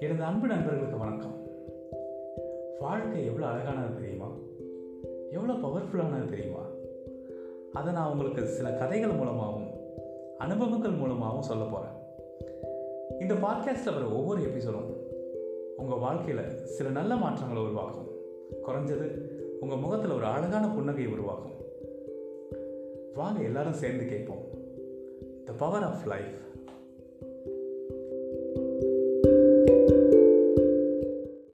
எனது அன்பு நண்பர்களுக்கு வணக்கம். வாழ்க்கை எவ்வளோ அழகானது தெரியுமா? எவ்வளோ பவர்ஃபுல்லானது தெரியுமா? அதை நான் உங்களுக்கு சில கதைகள் மூலமாகவும் அனுபவங்கள் மூலமாகவும் சொல்ல போகிறேன் இந்த பாட்காஸ்ட்டில் வர ஒவ்வொரு எபிசோடும் உங்கள் வாழ்க்கையில் சில நல்ல மாற்றங்களை உருவாக்கும். குறைஞ்சது உங்கள் முகத்தில் ஒரு அழகான புன்னகையை உருவாக்கும். வாங்க எல்லாரும் சேர்ந்து கேட்போம். The power of life